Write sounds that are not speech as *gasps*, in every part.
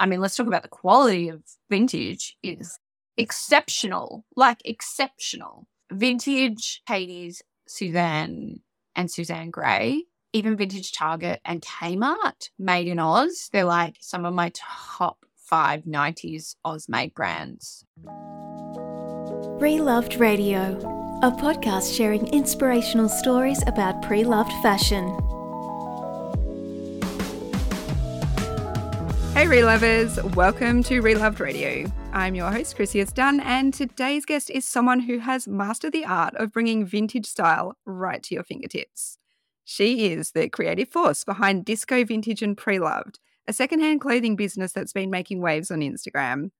I mean, let's talk about the quality of vintage is exceptional, like exceptional. Vintage Katies, Suzanne, and Suzanne Grae, even vintage Target and Kmart made in Oz. They're like some of my top five 90s Oz made brands. Reloved Radio, a podcast sharing inspirational stories about pre loved fashion. Hey, Relovers! Welcome to Reloved Radio. I'm your host, Chrissy Dunn, and today's guest is someone who has mastered the art of bringing vintage style right to your fingertips. She is the creative force behind Disco Vintage and Preloved, a secondhand clothing business that's been making waves on Instagram.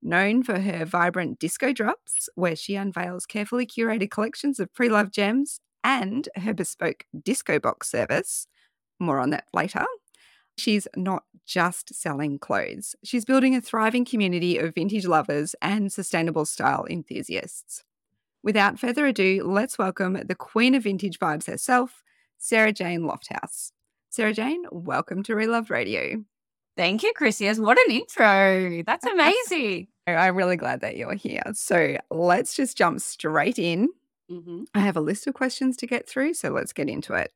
Known for her vibrant disco drops, where she unveils carefully curated collections of pre loved gems, and her bespoke disco box service. More on that later. She's not just selling clothes, she's building a thriving community of vintage lovers and sustainable style enthusiasts. Without further ado, let's welcome the queen of vintage vibes herself, Sarah-Jayne Lofthouse. Sarah-Jayne, welcome to Reloved Radio. Thank you, Chrissy. What an intro. That's *laughs* amazing. I'm really glad that you're here. So let's just jump straight in. Mm-hmm. I have a list of questions to get through, so let's get into it.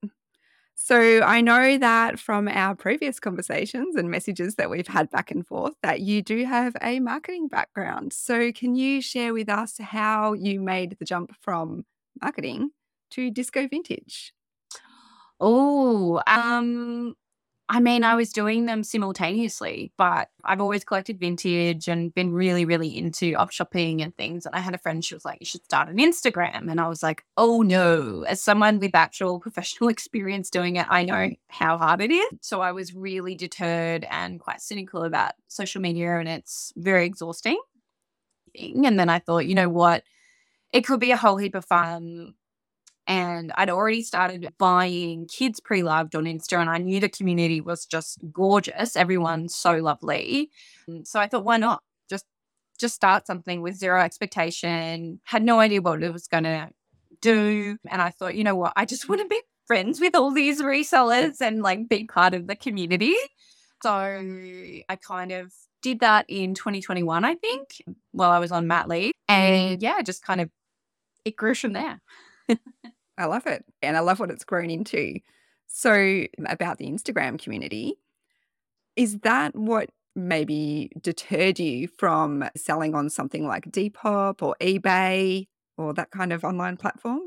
So I know that from our previous conversations and messages that we've had back and forth that you do have a marketing background. So can you share with us how you made the jump from marketing to disco vintage? Oh, um I mean, I was doing them simultaneously, but I've always collected vintage and been really, really into op shopping and things. And I had a friend, she was like, you should start an Instagram. And I was like, oh no, as someone with actual professional *laughs* experience doing it, I know how hard it is. So I was really deterred and quite cynical about social media and it's very exhausting. And then I thought, you know what? It could be a whole heap of fun and I'd already started buying kids pre loved on Insta, and I knew the community was just gorgeous. Everyone's so lovely. Mm, so I thought, why not? Just just start something with zero expectation. Had no idea what it was going to do. And I thought, you know what? I just want to be friends with all these resellers and like be part of the community. So I kind of did that in 2021, I think, while I was on mat leave. And yeah, just kind of it grew from there. *laughs* I love it. And I love what it's grown into. So, about the Instagram community, is that what maybe deterred you from selling on something like Depop or eBay or that kind of online platform?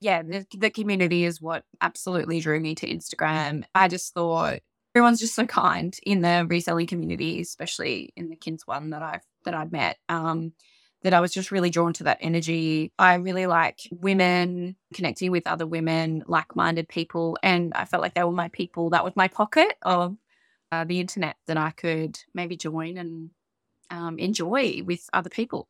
Yeah, the, the community is what absolutely drew me to Instagram. I just thought everyone's just so kind in the reselling community, especially in the kids one that I've that I've met. Um, that I was just really drawn to that energy. I really like women, connecting with other women, like minded people. And I felt like they were my people. That was my pocket of uh, the internet that I could maybe join and um, enjoy with other people.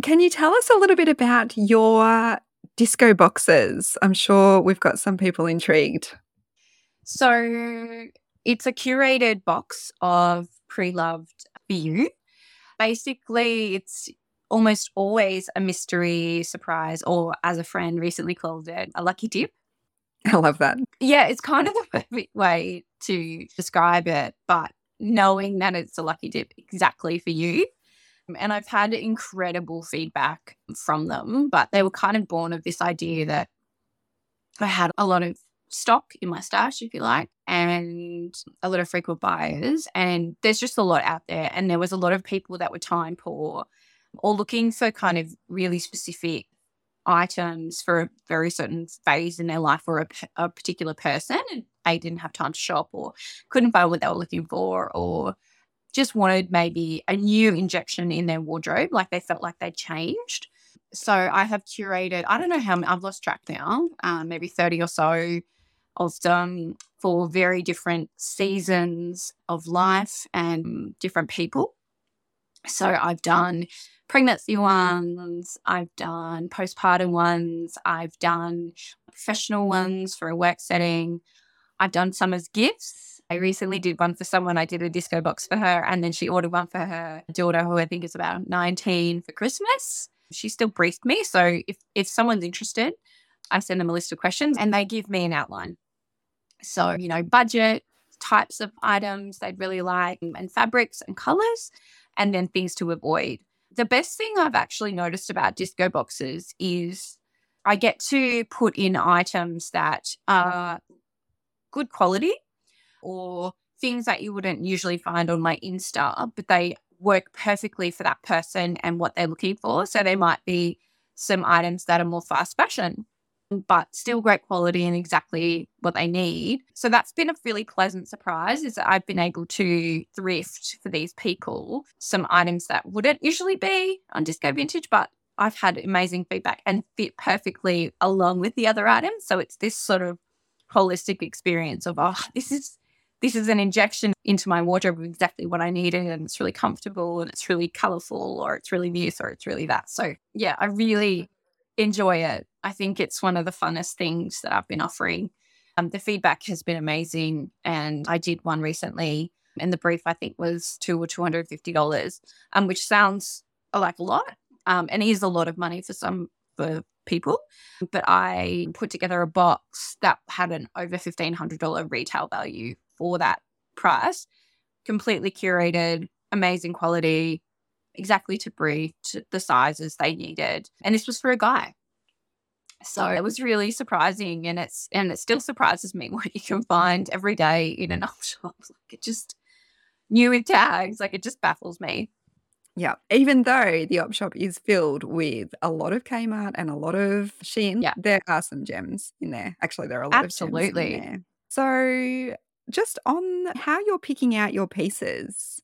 Can you tell us a little bit about your disco boxes? I'm sure we've got some people intrigued. So it's a curated box of pre loved for you basically it's almost always a mystery surprise, or as a friend recently called it, a lucky dip. I love that. Yeah, it's kind of the perfect way to describe it, but knowing that it's a lucky dip exactly for you. And I've had incredible feedback from them, but they were kind of born of this idea that I had a lot of stock in my stash, if you like, and a lot of frequent buyers. And there's just a lot out there. And there was a lot of people that were time poor or looking for kind of really specific items for a very certain phase in their life or a, a particular person and they didn't have time to shop or couldn't find what they were looking for or just wanted maybe a new injection in their wardrobe like they felt like they changed. So i have curated i don't know how many, i've lost track now um, maybe 30 or so of them for very different seasons of life and different people. So i've done pregnancy ones, I've done postpartum ones, I've done professional ones for a work setting, I've done some as gifts. I recently did one for someone. I did a disco box for her, and then she ordered one for her daughter, who I think is about 19 for Christmas. She still briefed me. So if, if someone's interested, I send them a list of questions and they give me an outline. So, you know, budget, types of items they'd really like and fabrics and colors, and then things to avoid. The best thing I've actually noticed about disco boxes is I get to put in items that are good quality or things that you wouldn't usually find on my Insta, but they work perfectly for that person and what they're looking for. So they might be some items that are more fast fashion, but still great quality and exactly what they need. So that's been a really pleasant surprise is that I've been able to thrift for these people some items that wouldn't usually be on Disco Vintage, but I've had amazing feedback and fit perfectly along with the other items. So it's this sort of holistic experience of, oh, this is this is an injection into my wardrobe of exactly what I needed and it's really comfortable and it's really colorful or it's really this or it's really that. So, yeah, I really enjoy it. I think it's one of the funnest things that I've been offering. Um, the feedback has been amazing. And I did one recently, and the brief I think was two or two hundred fifty dollars, um, which sounds like a lot, um, and is a lot of money for some for people. But I put together a box that had an over fifteen hundred dollar retail value for that price, completely curated, amazing quality, exactly to brief, to the sizes they needed. And this was for a guy. So it was really surprising and it's and it still surprises me *laughs* what you can find every day in an *laughs* op shop. Like it just new with tags, like it just baffles me. Yeah. Even though the op shop is filled with a lot of Kmart and a lot of Shein, yeah. there are some gems in there. Actually, there are a lot Absolutely. of gems in there. So just on how you're picking out your pieces,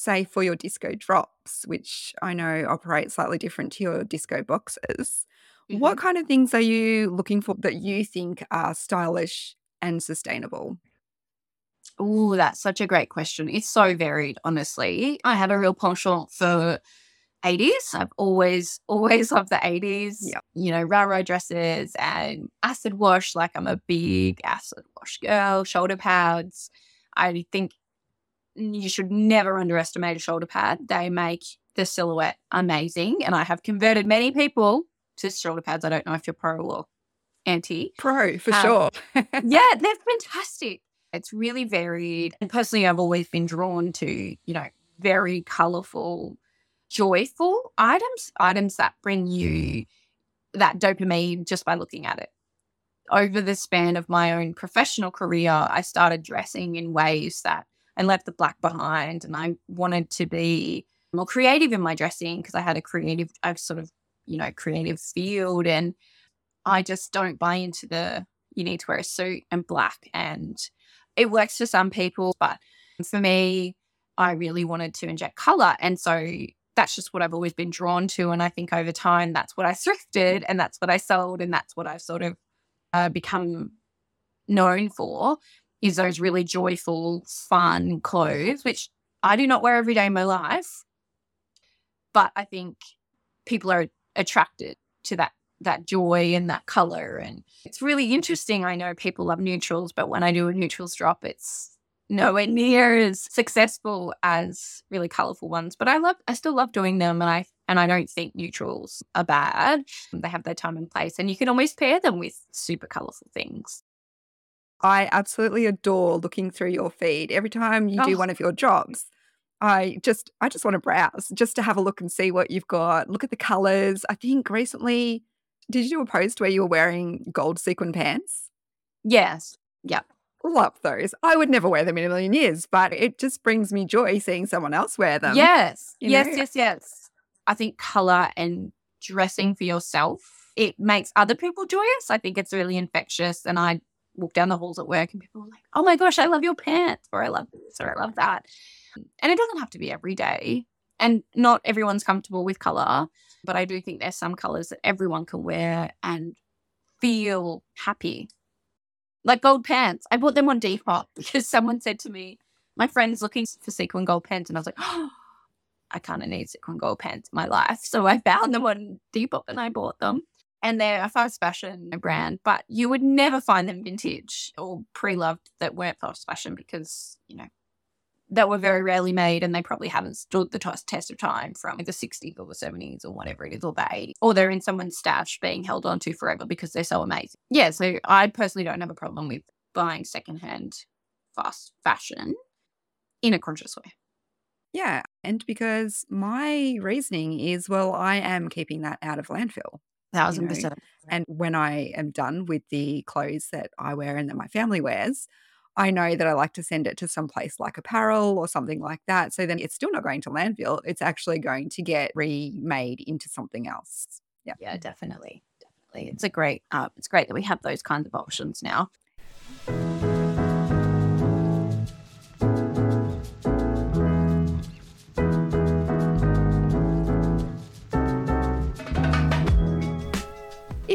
say for your disco drops, which I know operate slightly different to your disco boxes. Mm-hmm. What kind of things are you looking for that you think are stylish and sustainable? Oh, that's such a great question. It's so varied, honestly. I had a real penchant for 80s. I've always, always loved the 80s. Yeah. You know, railroad dresses and acid wash. Like I'm a big acid wash girl, shoulder pads. I think you should never underestimate a shoulder pad. They make the silhouette amazing. And I have converted many people to shoulder pads. I don't know if you're pro or anti. Pro, for um, sure. *laughs* yeah, they're fantastic. It's really varied. And personally, I've always been drawn to, you know, very colorful joyful items, items that bring you that dopamine just by looking at it. Over the span of my own professional career, I started dressing in ways that I left the black behind and I wanted to be more creative in my dressing because I had a creative, I've sort of, you know, creative field and I just don't buy into the you need to wear a suit and black and it works for some people, but for me, I really wanted to inject color. And so that's just what I've always been drawn to. And I think over time, that's what I *laughs* thrifted and that's what I sold. And that's what I've sort of uh, become known for is those really joyful, fun clothes, which I do not wear every day in my life. But I think people are attracted to that that joy and that color. And it's really interesting. I know people love neutrals but when i do a neutrals drop it's nowhere near as successful as really colorful ones but i love i still love doing them and i and i don't think neutrals are bad. They have their time and place and you can always pair them with super colorful things i absolutely adore looking through your feed every time you do oh. one of your jobs. i just i just want to browse just to have a look and see what you've got look at the colors i think recently did you do a post where you were wearing gold sequin pants yes yep love those. I would never wear them in a million years, but it just brings me joy seeing someone else wear them. Yes. Yes, know? yes, yes. I think color and dressing for yourself, it makes other people joyous. I think it's really infectious. And I walk down the halls at work and people are like, oh my gosh, I love your pants, or I love this, or I love that. And it doesn't have to be every day. And not everyone's comfortable with color, but I do think there's some colors that everyone can wear and feel happy like gold pants. I bought them on Depop *laughs* because someone said to me, my friend's looking for sequin gold pants. And I was like, oh, *gasps* I kind of need sequin gold pants in my life. So I found them on Depop and I bought them. And they're a fast fashion brand, but you would never find them vintage or pre loved that weren't fast fashion because, you know, that were very rarely made and they probably haven't stood the test of time from the 60s or the 70s or whatever it is or the 80s or they're in someone's stash being held on to forever because they're so amazing yeah so i personally don't have a problem with buying secondhand fast fashion in a conscious way. Yeah. And because my reasoning is, well, I am keeping that out of landfill. Thousand know, percent. And when I am done with the clothes that I wear and that my family wears, I know that I like to send it to some place like Upparel or something like that. So then it's still not going to landfill. It's actually going to get remade into something else. Yeah. Yeah, definitely. Definitely. It's a great uh, it's great that we have those kinds of options now.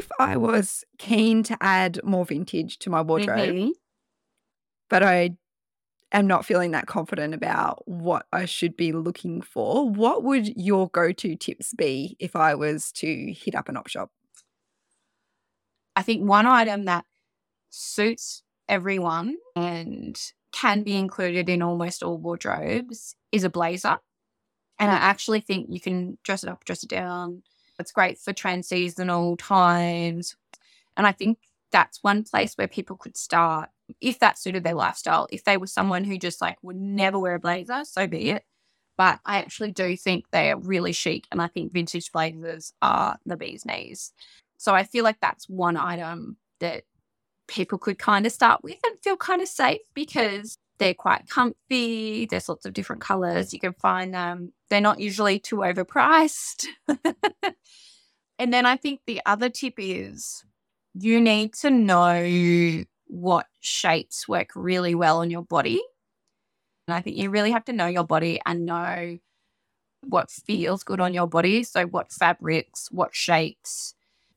If I was keen to add more vintage to my wardrobe, Mhm. but I am not feeling that confident about what I should be looking for, what would your go to tips be if I was to hit up an op shop? I think one item that suits everyone and can be included in almost all wardrobes is a blazer. And I actually think you can dress it up, dress it down. It's great for trans-seasonal times. And I think that's one place where people could start if that suited their lifestyle. If they were someone who just like would never wear a blazer, so be it. But I actually do think they are really chic. And I think vintage blazers are the bee's knees. So I feel like that's one item that people could kind of start with and feel kind of safe because they're quite comfy. There's lots of different colors. You can find them. They're not usually too overpriced. *laughs* and then I think the other tip is you need to know what shapes work really well on your body. And I think you really have to know your body and know what feels good on your body. So, what fabrics, what shapes.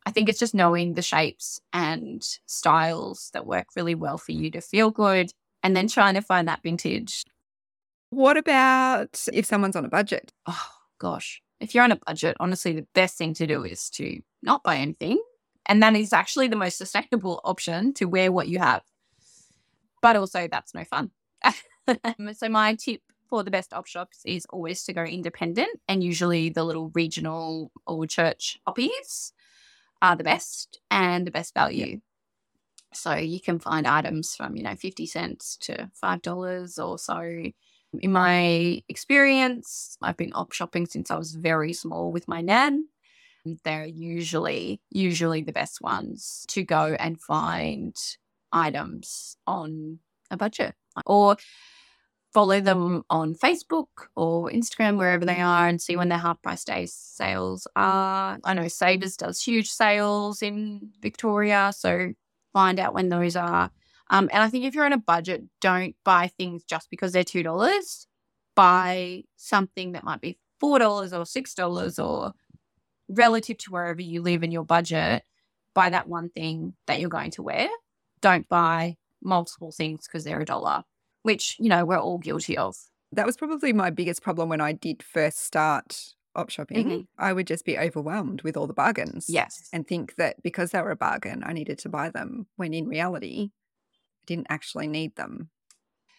I think it's just knowing the shapes and styles that work really well for you to feel good and then trying to find that vintage. What about if someone's on a budget? Oh, gosh. If you're on a budget, honestly, the best thing to do is to not buy anything. And that is actually the most sustainable option to wear what you have. But also, that's no fun. *laughs* so, my tip for the best op shops is always to go independent, and usually the little regional or church oppies are the best and the best value. So you can find items from, you know, 50 cents to $5 or so. In my experience, I've been op shopping since I was very small with my nan. They're usually usually the best ones to go and find items on a budget or follow them on Facebook or Instagram, wherever they are, and see when their half price day sales are. I know Savers does huge sales in Victoria, so find out when those are. Um, and I think if you're on a budget, don't buy things just because they're two dollars. Buy something that might be four dollars or six dollars or relative to wherever you live in your budget. Buy that one thing that you're going to wear. Don't buy multiple things because they're a dollar which, you know, we're all guilty of. That was probably my biggest problem when I did first start op shopping. Mhm. I would just be overwhelmed with all the bargains. Yes. And think that because they were a bargain, I needed to buy them when in reality, didn't actually need them.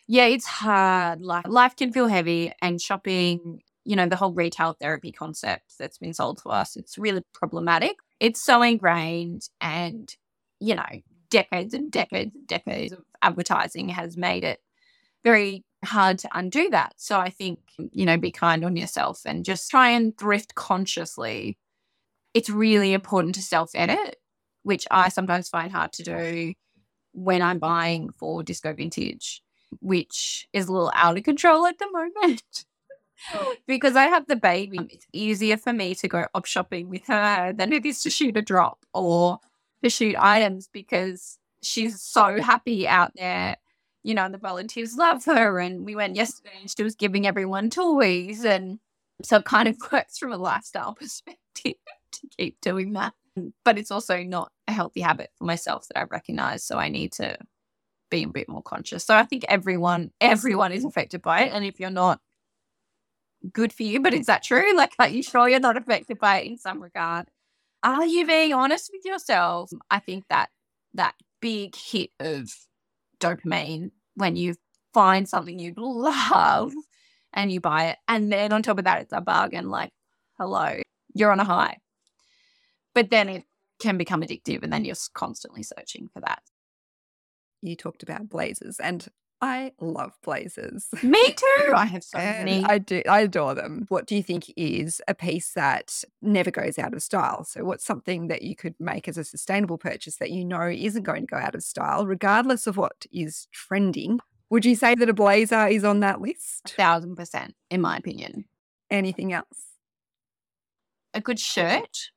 Yeah, it's hard. Like life can feel heavy and shopping, you know, the whole retail therapy concept that's been sold to us, it's really problematic. It's so ingrained and, you know, decades and decades and decades of advertising has made it very hard to undo that. So I think, you know, be kind on yourself and just try and thrift consciously. It's really important to self edit, which I sometimes find hard to do when I'm buying for Disco Vintage, which is a little out of control at the moment. *laughs* because I have the baby, um, it's easier for me to go op shopping with her than it is to shoot a drop or to shoot items because she's so happy out there you know, the volunteers love her. And we went yesterday and she was giving everyone toys. And so it kind of *laughs* works from a lifestyle *laughs* perspective to keep doing that. But it's also not a healthy habit for myself that I've recognized. So I need to be a bit more conscious. So I think everyone, everyone is affected by it. And if you're not, good for you. But is that true? Like, are you sure you're not affected by it in some regard? Are you being honest with yourself? I think that that big hit of dopamine when you find something you love and you buy it. And then on top of that, it's a bargain. Like, hello, you're on a high. But then it can become addictive and then you're constantly searching for that. You talked about blazers, and I love blazers. Me *laughs* too. I have so And many. I do. I adore them. What do you think is a piece that never goes out of style? So, what's something that you could make as a sustainable purchase that you know isn't going to go out of style, regardless of what is trending? Would you say that a blazer is on that list? thousand percent, in my opinion. Anything else? A good shirt,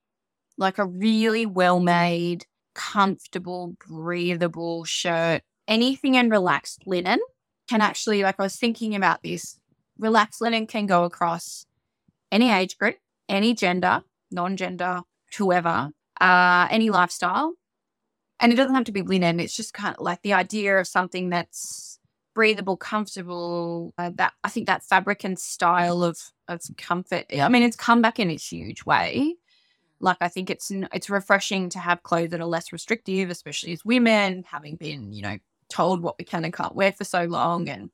like a really well made, comfortable, breathable shirt, anything in relaxed linen can actually, like I was thinking about this, relaxed linen can go across any age group, any gender, non gender, whoever, uh, any lifestyle. And it doesn't have to be linen. It's just kind of like the idea of something that's breathable, comfortable. Uh, that I think that fabric and style of of comfort. I mean, it's come back in a huge way. Like I think it's it's refreshing to have clothes that are less restrictive, especially as women, having been you know told what we can and can't wear for so long, and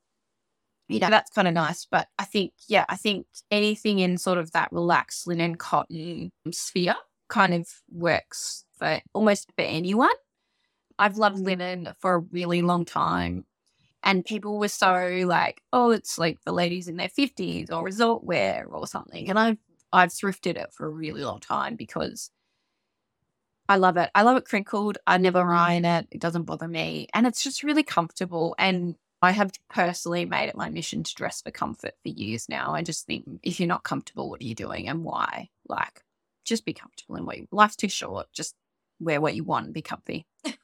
you know that's kind of nice. But I think yeah, I think anything in sort of that relaxed linen cotton sphere kind of works for almost for anyone. I've loved mm-hmm. linen for a really long time. And people were so like, oh, it's like the ladies in their 50s or resort wear or something. And I've I've thrifted it for a really long time because I love it. I love it crinkled. I never iron mm. it. It doesn't bother me. And it's just really comfortable. And I have personally made it my mission to dress for comfort for years now. I just think if you're not comfortable, what are you doing and why? Like, just be comfortable in what you life's too short. Just wear what you want and be comfy. *laughs*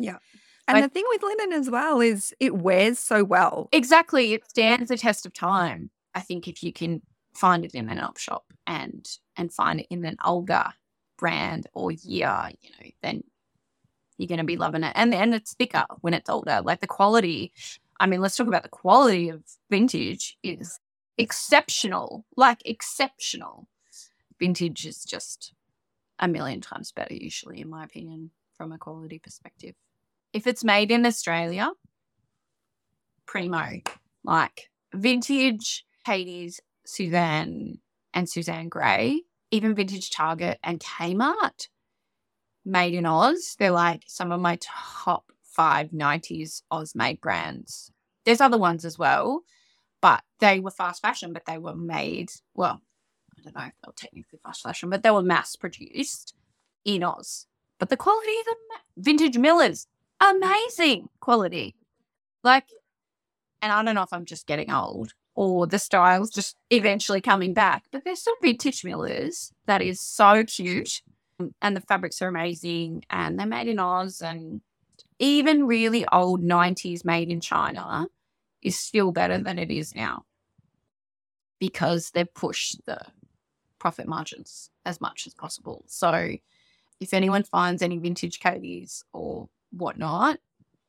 Yeah. And I- the thing with linen as well is it wears so well. Exactly. It stands the test of time. I think if you can find it in an op shop and and find it in an older brand or year, you know, then you're gonna be loving it. And and it's thicker when it's older. Like the quality. I mean, let's talk about the quality of vintage is exceptional. Like exceptional. Vintage is just a million times better usually, in my opinion, from a quality perspective. If it's made in Australia, primo, like vintage Katie's, Suzanne, and Suzanne Grae, even vintage Target and Kmart, made in Oz. They're like some of my top five 90s Oz made brands. There's other ones as well, but they were fast fashion, but they were made, well, I don't know if they were technically fast fashion, but they were mass produced in Oz. But the quality of the vintage Millers, amazing quality. Like, and I don't know if I'm just getting old or the style's just eventually coming back, but there's some vintage Millers that is so cute. Um, and the fabrics are amazing and they're made in Oz and even really old 90s made in China is still better than it is now because they've pushed the profit margins as much as possible. So if anyone finds any vintage Katies or whatnot,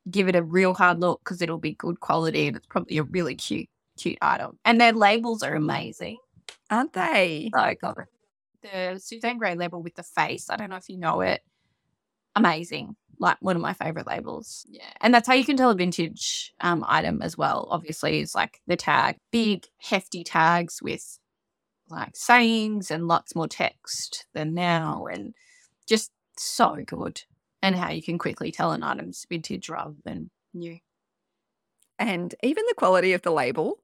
give it a real hard look because it'll be good quality and it's probably a really cute, cute item. And their labels are amazing. Aren't they? So got it. the Suzanne Grae label with the face. I don't know if you know it. Amazing. Like one of my favorite labels. Yeah. And that's how you can tell a vintage um, item as well. Obviously, is like the tag, big, hefty tags with like sayings and lots more text than now. And just so good. And how you can quickly tell an item's vintage rather than new. And even the quality of the label.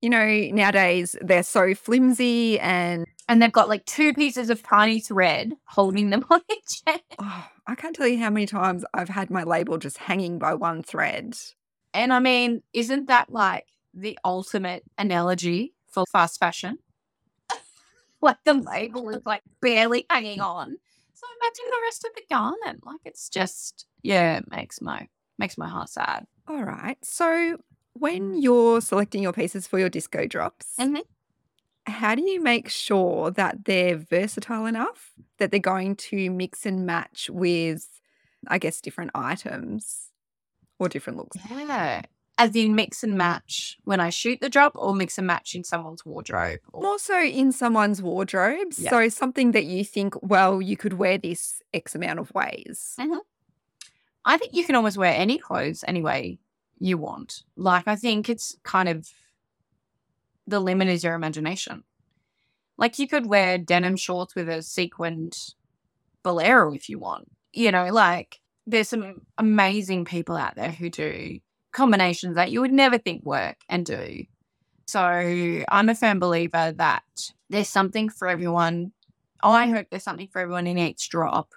You know, nowadays they're so flimsy and And they've got like two pieces of tiny thread holding them *laughs* on each end. oh, I can't tell you how many times I've had my label just hanging by one thread. And I mean, isn't that like the ultimate analogy for fast fashion? *laughs* like the label is like barely hanging on. So imagine the rest of the garment. Like it's just yeah, it makes my makes my heart sad. All right. So when you're selecting your pieces for your disco drops, Mhm. how do you make sure that they're versatile enough that they're going to mix and match with, I guess, different items or different looks? Yeah. As in mix and match when I shoot the drop or mix and match in someone's wardrobe. Or, More so in someone's wardrobe. Yeah. So something that you think, well, you could wear this X amount of ways. I think you can almost wear any clothes any way you want. Like, I think it's kind of the limit is your imagination. Like, you could wear denim shorts with a sequined bolero if you want. You know, like, there's some amazing people out there who do combinations that you would never think work and do. So I'm a firm believer that there's something for everyone. Oh, I hope there's something for everyone in each drop.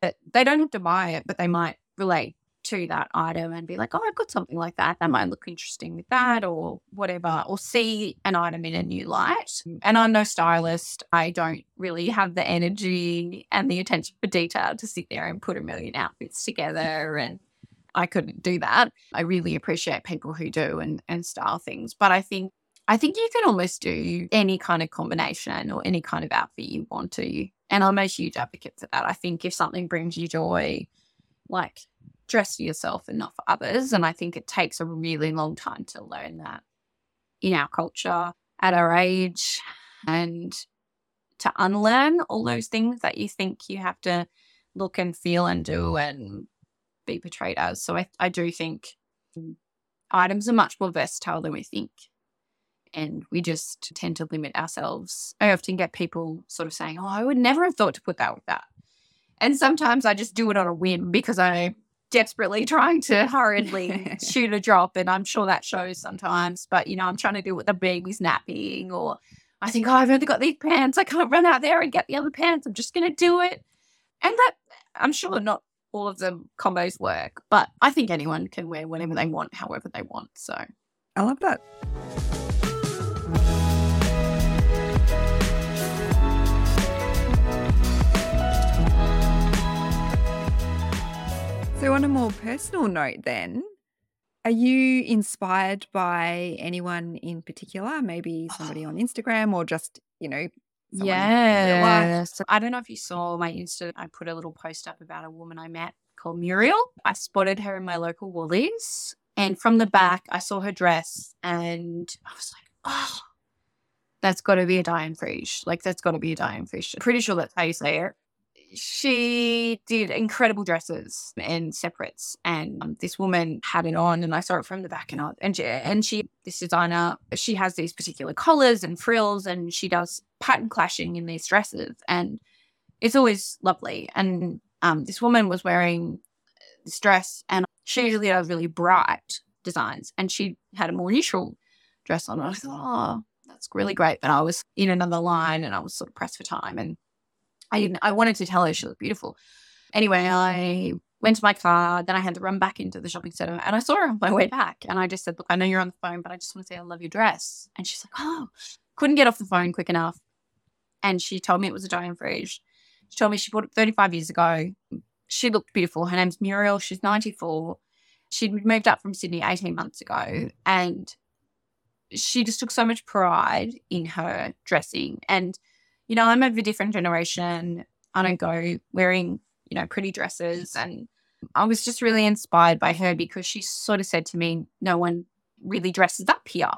But they don't have to buy it, but they might relate to that item and be like, oh, I've got something like that. That might look interesting with that or whatever, or see an item in a new light. And I'm no stylist. I don't really have the energy and the attention for detail to sit there and put a million outfits together. And I couldn't do that. I really appreciate people who do and, and style things. But I think I think you can almost do any kind of combination or any kind of outfit you want to. And I'm a huge advocate for that. I think if something brings you joy, like dress for yourself and not for others. And I think it takes a really long time to learn that in our culture at our age and to unlearn all those things that you think you have to look and feel and do and be portrayed as. So I, I do think items are much more versatile than we think. And we just tend to limit ourselves. I often get people sort of saying, Oh, I would never have thought to put that with that. And sometimes I just do it on a whim because I desperately trying to *laughs* hurriedly shoot a drop. And I'm sure that shows sometimes. But, you know, I'm trying to do it what the baby's napping or I think, oh, I've only got these pants. I can't run out there and get the other pants. I'm just going to do it. And that, I'm sure not all of the combos work, but I think anyone can wear whatever they want, however they want. So I love that. On a more personal note, then, are you inspired by anyone in particular? Maybe somebody on *sighs* Instagram or just, you know, yeah. I don't know if you saw my Insta. I put a little post up about a woman I met called Muriel. I spotted her in my local Woolies. And from the back, I saw her dress and I was like, oh, that's got to be a Diane Freis. Like, that's got to be a Diane Freis. Pretty sure that's how you say it she did incredible dresses and separates and um, this woman had it on and i saw it from the back and I, and she, and she this designer she has these particular collars and frills and she does pattern clashing in these dresses and it's always lovely and um, this woman was wearing this dress and she usually does really bright designs and she had a more neutral dress on and i thought oh that's really great but i was in another line and i was sort of pressed for time and I didn't, I wanted to tell her she looked beautiful. Anyway, I went to my car, then I had to run back into the shopping center and I saw her on my way back. And I just said, Look, I know you're on the phone, but I just want to say I love your dress. And she's like, Oh, couldn't get off the phone quick enough. And she told me it was a Diane Freis. She told me she bought it 35 years ago. She looked beautiful. Her name's Muriel. She's 94. She'd moved up from Sydney 18 months ago. And she just took so much pride in her dressing. And you know, I'm of a different generation. I don't go wearing, you know, pretty dresses. And I was just really inspired by her because she sort of said to me, no one really dresses up here.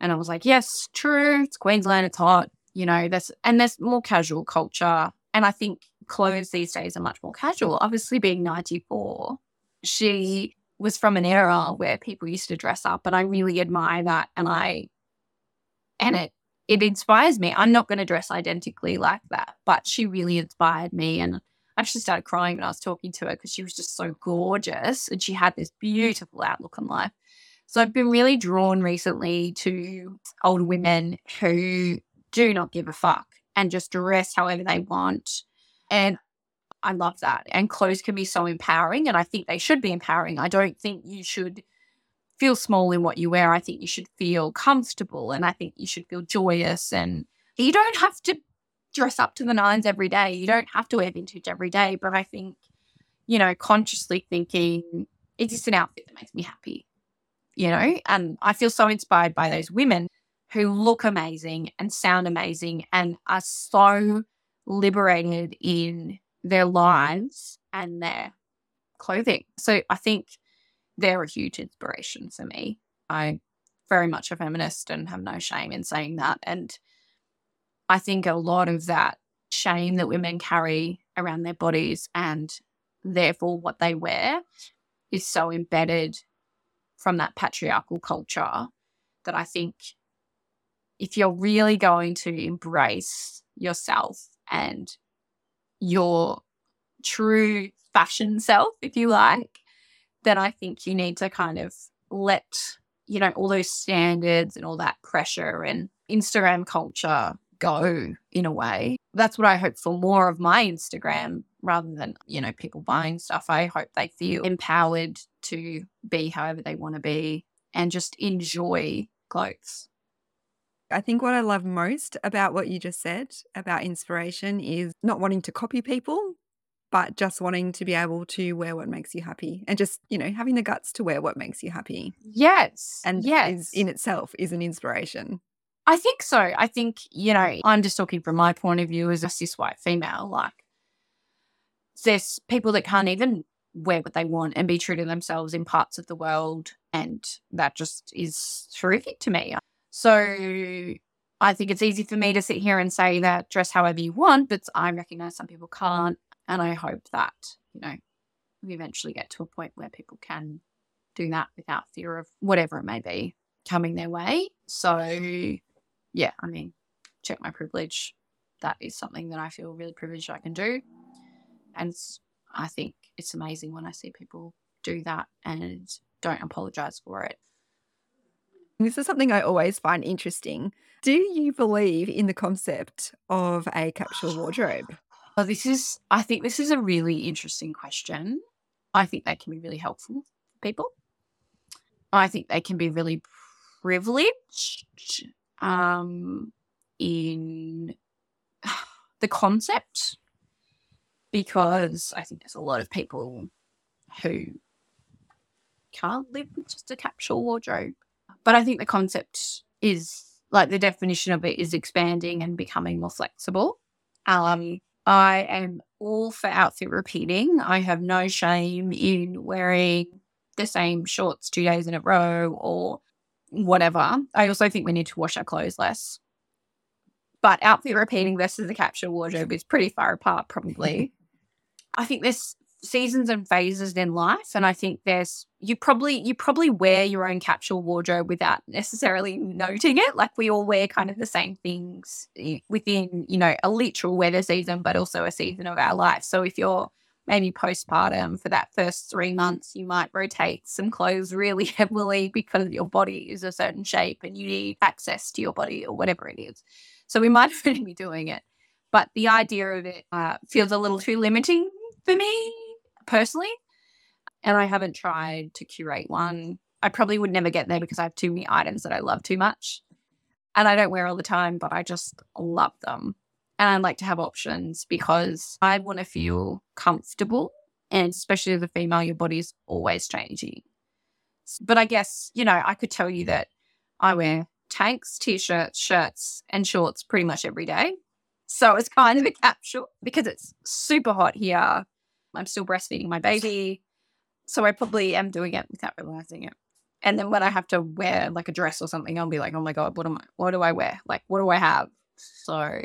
And I was like, yes, true. It's Queensland. It's hot. You know, there's, and there's more casual culture. And I think clothes these days are much more casual. Obviously, being 94, she was from an era where people used to dress up. And I really admire that. And I, and it it inspires me. I'm not going to dress identically like that, but she really inspired me. And I actually started crying when I was talking to her because she was just so gorgeous and she had this beautiful outlook on life. So I've been really drawn recently to older women who do not give a fuck and just dress however they want. And I love that. And clothes can be so empowering, and I think they should be empowering. I don't think you should feel small in what you wear. I think you should feel comfortable and I think you should feel joyous. And you don't have to dress up to the nines every day. You don't have to wear vintage every day. But I think, you know, consciously thinking it's just an outfit that makes me happy, you know? And I feel so inspired by those women who look amazing and sound amazing and are so liberated in their lives and their clothing. So I think they're a huge inspiration for me. I'm very much a feminist and have no shame in saying that. And I think a lot of that shame that women carry around their bodies and therefore what they wear is so embedded from that patriarchal culture that I think if you're really going to embrace yourself and your true fashion self, if you like, then I think you need to kind of let, you know, all those standards and all that pressure and Instagram culture go in a way. That's what I hope for more of my Instagram rather than, you know, people buying stuff. I hope they feel empowered to be however they want to be and just enjoy clothes. I think what I love most about what you just said about inspiration is not wanting to copy people, but just wanting to be able to wear what makes you happy and just, you know, having the guts to wear what makes you happy. Yes. And yes. is in itself is an inspiration. I think so. I think, you know, I'm just talking from my point of view as a cis white female. Like, there's people that can't even wear what they want and be true to themselves in parts of the world. And that just is terrific to me. So I think it's easy for me to sit here and say that dress however you want, but I recognize some people can't. And I hope that, you know, we eventually get to a point where people can do that without fear of whatever it may be coming their way. So, yeah, I mean, check my privilege. That is something that I feel really privileged I can do. And I think it's amazing when I see people do that and don't apologize for it. This is something I always find interesting. Do you believe in the concept of a capsule wardrobe? This is, I think this is a really interesting question. I think that can be really helpful for people. I think they can be really privileged um, in *sighs* the concept because I think there's a lot of people who can't live with just a capsule wardrobe. But I think the concept is like the definition of it is expanding and becoming more flexible. Um, I am all for outfit repeating. I have no shame in wearing the same shorts two days in a row or whatever. I also think we need to wash our clothes less. But outfit repeating versus the capsule wardrobe is pretty far apart, probably. *laughs* I think there's seasons and phases in life and i think there's you probably you probably wear your own capsule wardrobe without necessarily noting it. Like we all wear kind of the same things within you know a literal weather season but also a season of our life. So if you're maybe postpartum for that first three months you might rotate some clothes really *laughs* heavily because your body is a certain shape and you need access to your body or whatever it is. So we might already *laughs* be doing it. But the idea of it uh, feels a little too limiting for me personally. And I haven't tried to curate one. I probably would never get there because I have too many items that I love too much. And I don't wear all the time, but I just love them. And I like to have options because I want to feel comfortable. And especially as a female, your body is always changing. But I guess, you know, I could tell you that I wear tanks, t shirts, shirts, and shorts pretty much every day. So it's kind of a capsule because it's super hot here. I'm still breastfeeding my baby. So I probably am doing it without realizing it. And then when I have to wear like a dress or something, I'll be like, oh my God, what am I what do I wear? Like what do I have? So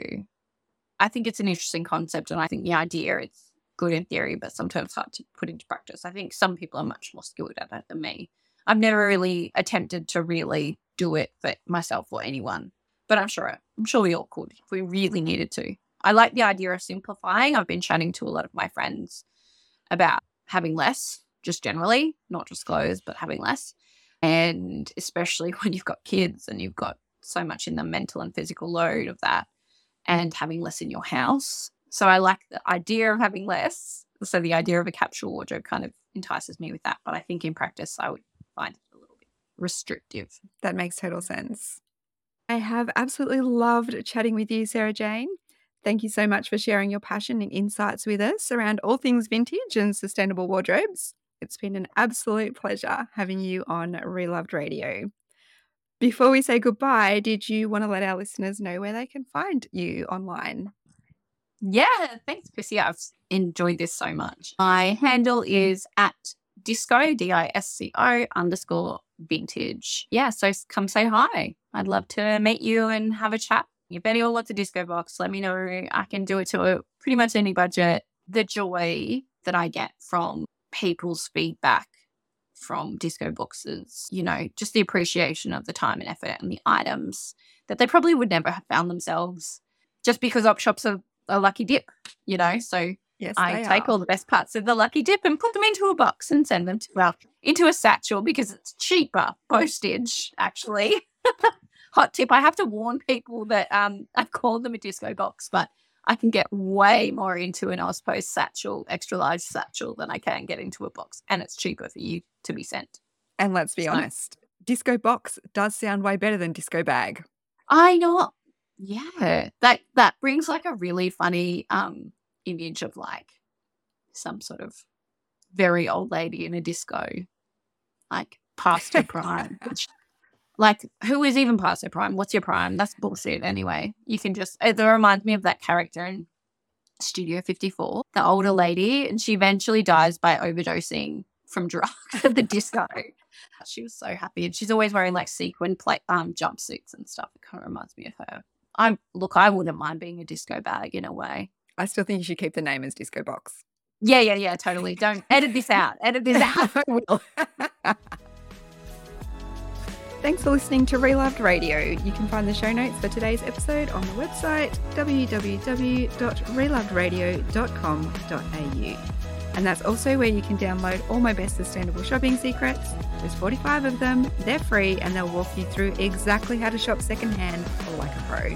I think it's an interesting concept and I think the idea is good in theory, but sometimes hard to put into practice. I think some people are much more skilled at it than me. I've never really attempted to really do it for myself or anyone, but I'm sure I'm sure we all could if we really needed to. I like the idea of simplifying. I've been chatting to a lot of my friends about having less, just generally, not just clothes, but having less. And especially *laughs* when you've got kids and you've got so much in the mental and physical load of that and having less in your house. So I like the idea of having less. So the idea of a capsule wardrobe kind of entices me with that. But I think in practice, I would find it a little bit restrictive. That makes total sense. I have absolutely loved chatting with you, Sarah-Jayne. Thank you so much for sharing your passion and insights with us around all things vintage and sustainable wardrobes. It's been an absolute pleasure having you on Reloved Radio. Before we say goodbye, did you want to let our listeners know where they can find you online? Yeah, thanks, Chrissy. I've enjoyed this so much. My handle mm. is at disco, D I S C O underscore vintage. Yeah, so come say hi. I'd love to meet you and have a chat if anyone wants a disco box, let me know. I can do it to a, pretty much any budget. The joy that I get from people's feedback from disco boxes, you know, just the appreciation of the time and effort and the items that they probably would never have found themselves just because op shops are a lucky dip, you know. So Yes, I take are. all the best parts of the lucky dip and put them into a box and send them to well into a satchel because it's cheaper postage actually. *laughs* Hot tip: I have to warn people that um I've called them a disco box, but I can get way more into an Aus Post satchel, extra large satchel, than I can get into a box, and it's cheaper for you to be sent. And let's be So- honest, disco box does sound way better than disco bag. I know. Yeah. That that brings like a really funny um image of like some sort of very old lady in a disco. Like past her *laughs* prime. Which like who is even past her prime? What's your prime? That's bullshit anyway. You can just it reminds me of that character in Studio 54, the older lady, and she eventually dies by overdosing from drugs at the disco. She was so happy, and she's always wearing like sequin plate um jumpsuits and stuff. It kind of reminds me of her. I look, I wouldn't mind being a disco bag in a way. I still think you should keep the name as disco box. Yeah, yeah, yeah, totally. Don't edit this out. Edit this *laughs* out. I will. *laughs* Thanks for listening to Reloved Radio. You can find the show notes for today's episode on the website www.relovedradio.com.au. And that's also where you can download all my best sustainable shopping secrets. There's 45 of them, they're free, and they'll walk you through exactly how to shop secondhand like a pro.